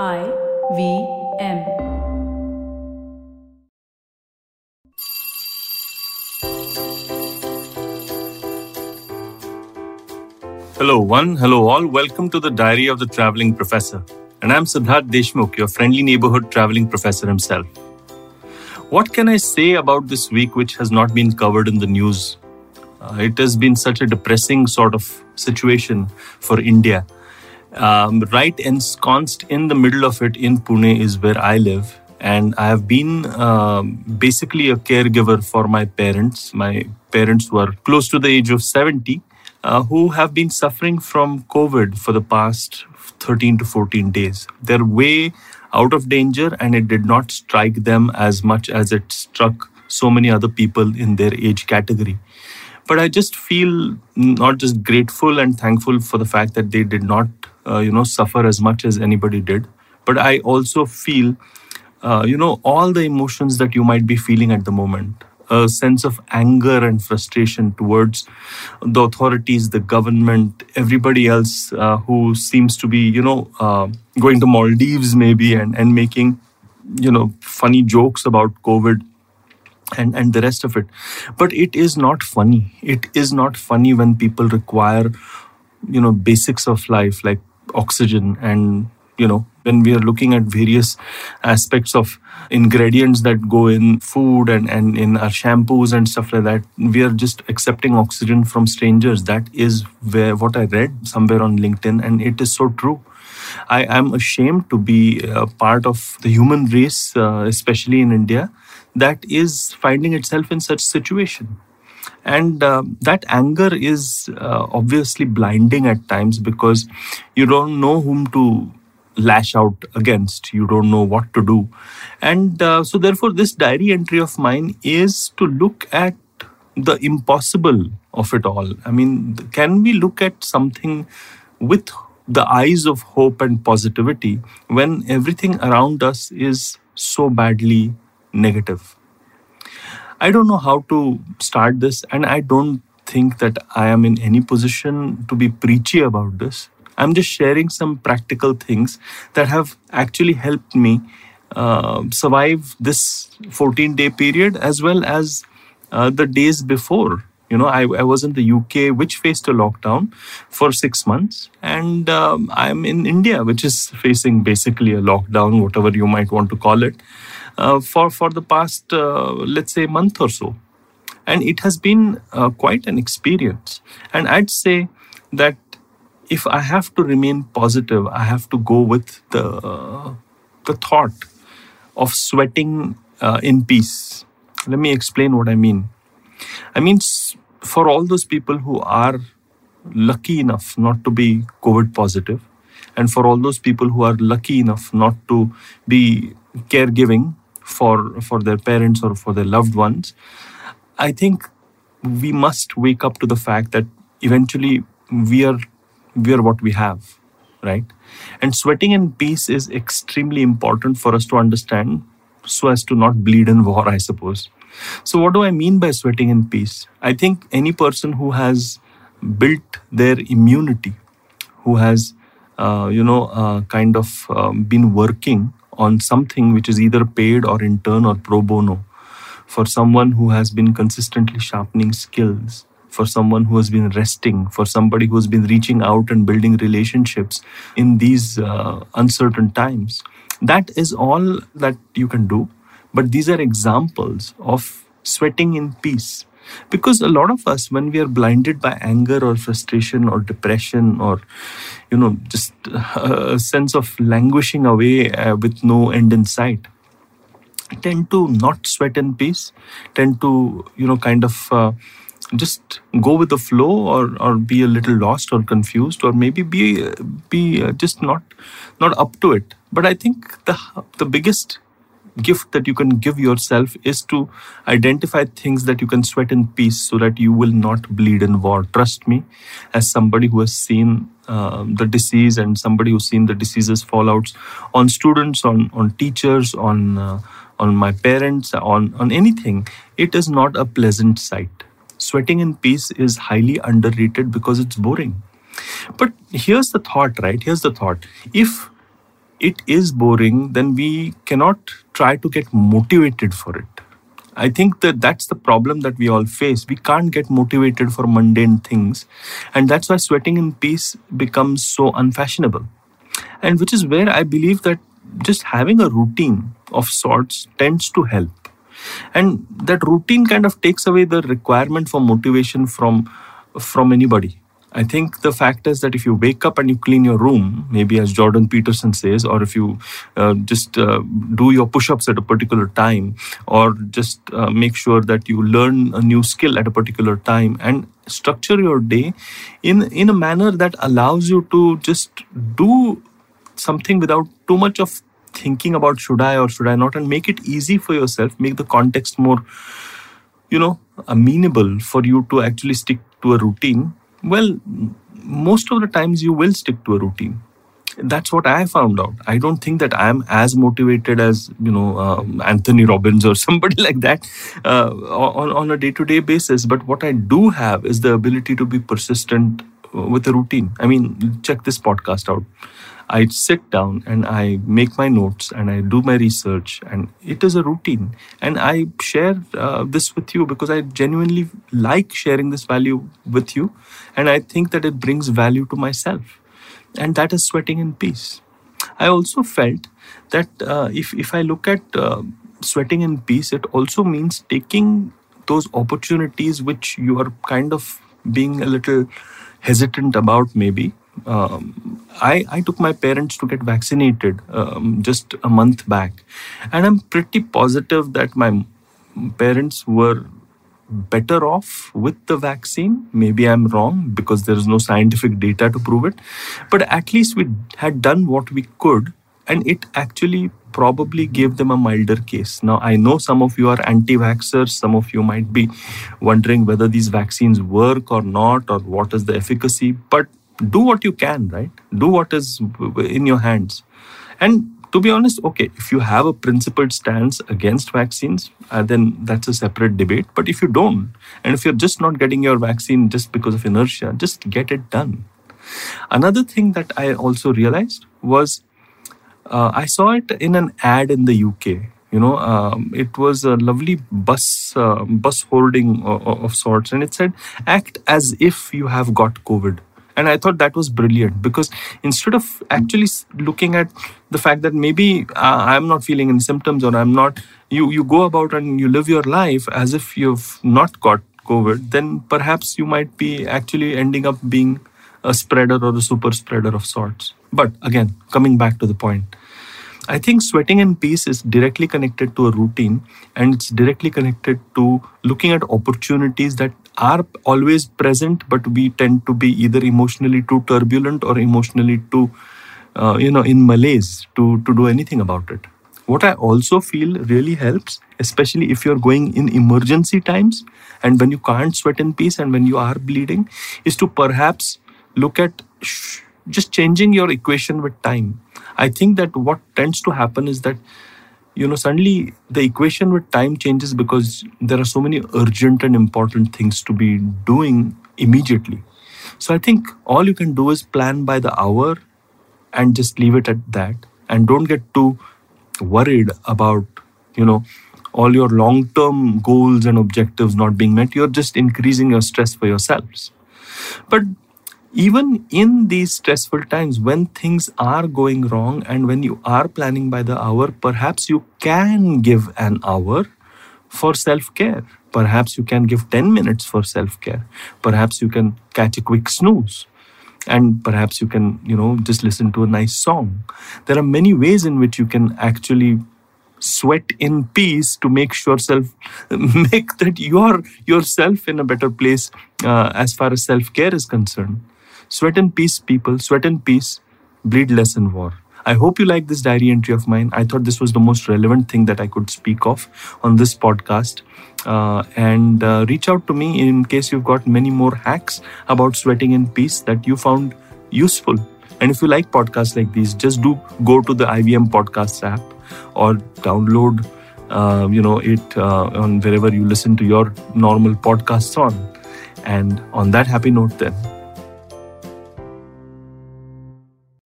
I V M. Hello, one. Hello, all. Welcome to the Diary of the Traveling Professor. And I'm Siddharth Deshmukh, your friendly neighborhood traveling professor himself. What can I say about this week which has not been covered in the news? Uh, it has been such a depressing sort of situation for India. Um, right ensconced in the middle of it in Pune is where I live. And I have been um, basically a caregiver for my parents. My parents were close to the age of 70, uh, who have been suffering from COVID for the past 13 to 14 days. They're way out of danger, and it did not strike them as much as it struck so many other people in their age category but i just feel not just grateful and thankful for the fact that they did not uh, you know suffer as much as anybody did. But i also feel uh, you know all the emotions that you might be feeling at the moment a sense of anger and frustration towards the authorities the government everybody else uh, who seems to be you know uh, going to maldives maybe and and making you know funny jokes about covid and and the rest of it. But it is not funny. It is not funny when people require you know basics of life like oxygen and you know when we are looking at various aspects of ingredients that go in food and, and in our shampoos and stuff like that we are just accepting oxygen from strangers. That is where what i read somewhere on linkedin and it is so true. I am ashamed to be a part of the human race uh, especially in india that is finding itself in such situation and uh, that anger is uh, obviously blinding at times because you don't know whom to lash out against. You don't know what to do. And uh, so therefore this diary entry of mine is to look at the impossible of it all. I mean can we look at something with the eyes of hope and positivity when everything around us is so badly negative I don't know how to start this, and I don't think that I am in any position to be preachy about this. I'm just sharing some practical things that have actually helped me uh, survive this 14 day period as well as uh, the days before. You know, I, I, was in the UK, which faced a lockdown for six months, and um, I'm in India, which is facing basically a lockdown, whatever you might want to call it for for the past uh, let's say month or so. And it has been uh, quite an experience. And i'd say that if i have to remain positive i have to go with the the thought of sweating uh, in peace. Let me explain what i mean. I mean for all those people who are lucky enough not to be covid positive and for all those people who are lucky enough not to be caregiving for for their parents or for their loved ones i think we must wake up to the fact that eventually we are we are what we have right? And sweating in peace is extremely important for us to understand so as to not bleed in war i suppose. So what do i mean by sweating in peace? I think any person who has built their immunity who has uh, you know uh, kind of um, been working on something which is either paid or in turn or pro bono. For someone who has been consistently sharpening skills for someone who has been resting for somebody who has been reaching out and building relationships in these uh, uncertain times. That is all that you can do. But these are examples of sweating in peace because a lot of us when we are blinded by anger or frustration or depression or you know just a sense of languishing away uh, with no end in sight tend to not sweat in peace tend to you know kind of uh, just go with the flow or or be a little lost or confused or maybe be be uh, just not not up to it. But i think the the biggest gift that you can give yourself is to identify things that you can sweat in peace so that you will not bleed in war. Trust me, as somebody who has seen uh, the disease and somebody who's seen the diseases fallouts on students, on on teachers, on uh, on my parents, on on anything, it is not a pleasant sight. Sweating in peace is highly underrated because it's boring. But here's the thought, right? Here's the thought. If it is boring, then we cannot try to get motivated for it. I think that that's the problem that we all face. We can't get motivated for mundane things. And that's why sweating in peace becomes so unfashionable. And which is where I believe that just having a routine of sorts tends to help. And that routine kind of takes away the requirement for motivation from from anybody I think the fact is that if you wake up and you clean your room, maybe as Jordan Peterson says, or if you uh, just uh, do your push ups at a particular time, or just uh, make sure that you learn a new skill at a particular time and structure your day in, in a manner that allows you to just do something without too much of thinking about should I or should I not, and make it easy for yourself, make the context more, you know, amenable for you to actually stick to a routine well, most of the times you will stick to a routine. That's what I found out. I don't think that I'm as motivated as you know um, Anthony Robbins or somebody like that uh, on on a day to day basis. But what I do have is the ability to be persistent uh, with a routine. I mean, check this podcast out. I sit down and I make my notes and I do my research, and it is a routine. And I share uh, this with you because I genuinely like sharing this value with you, and I think that it brings value to myself, and that is sweating in peace. I also felt that uh, if if I look at uh, sweating in peace, it also means taking those opportunities which you are kind of being a little hesitant about, maybe um, I, I took my parents to get vaccinated um, just a month back, and I'm pretty positive that my parents were better off with the vaccine. Maybe I'm wrong because there is no scientific data to prove it, but at least we had done what we could, and it actually probably gave them a milder case. Now, I know some of you are anti vaxxers, some of you might be wondering whether these vaccines work or not, or what is the efficacy, but do what you can, right? Do what is in your hands. And to be honest, okay, if you have a principled stance against vaccines, uh, then that's a separate debate. But if you don't, and if you're just not getting your vaccine just because of inertia, just get it done. Another thing that I also realized was uh, I saw it in an ad in the UK. You know, um, it was a lovely bus uh, bus holding of, of sorts, and it said, "Act as if you have got COVID." And i thought that was brilliant because instead of actually looking at the fact that maybe uh, i'm not feeling any symptoms or i'm not you you go about and you live your life as if you've not got covid then perhaps you might be actually ending up being a spreader or a super spreader of sorts. But again coming back to the point I think sweating in peace is directly connected to a routine and it's directly connected to looking at opportunities that are always present, but we tend to be either emotionally too turbulent or emotionally too, uh, you know, in malaise to, to do anything about it. What I also feel really helps, especially if you're going in emergency times and when you can't sweat in peace and when you are bleeding, is to perhaps look at sh- just changing your equation with time. I think that what tends to happen is that you know suddenly the equation with time changes because there are so many urgent and important things to be doing immediately. So i think all you can do is plan by the hour and just leave it at that. And don't get too worried about you know all your long term goals and objectives not being met. You're just increasing your stress for yourselves. But even in these stressful times when things are going wrong and when you are planning by the hour, perhaps you can give an hour for self care. Perhaps you can give 10 minutes for self care. Perhaps you can catch a quick snooze. And perhaps you can, you know, just listen to a nice song. There are many ways in which you can actually sweat in peace to make yourself make that you're yourself in a better place uh, as far as self-care is concerned Sweat in peace, people. Sweat in peace. Bleed less in war. I hope you like this diary entry of mine. I thought this was the most relevant thing that I could speak of on this podcast. Uh, and uh, reach out to me in case you've got many more hacks about sweating in peace that you found useful. And if you like podcasts like these, just do go to the IVM Podcasts app or download, uh, you know, it uh, on wherever you listen to your normal podcasts on. And on that happy note, then.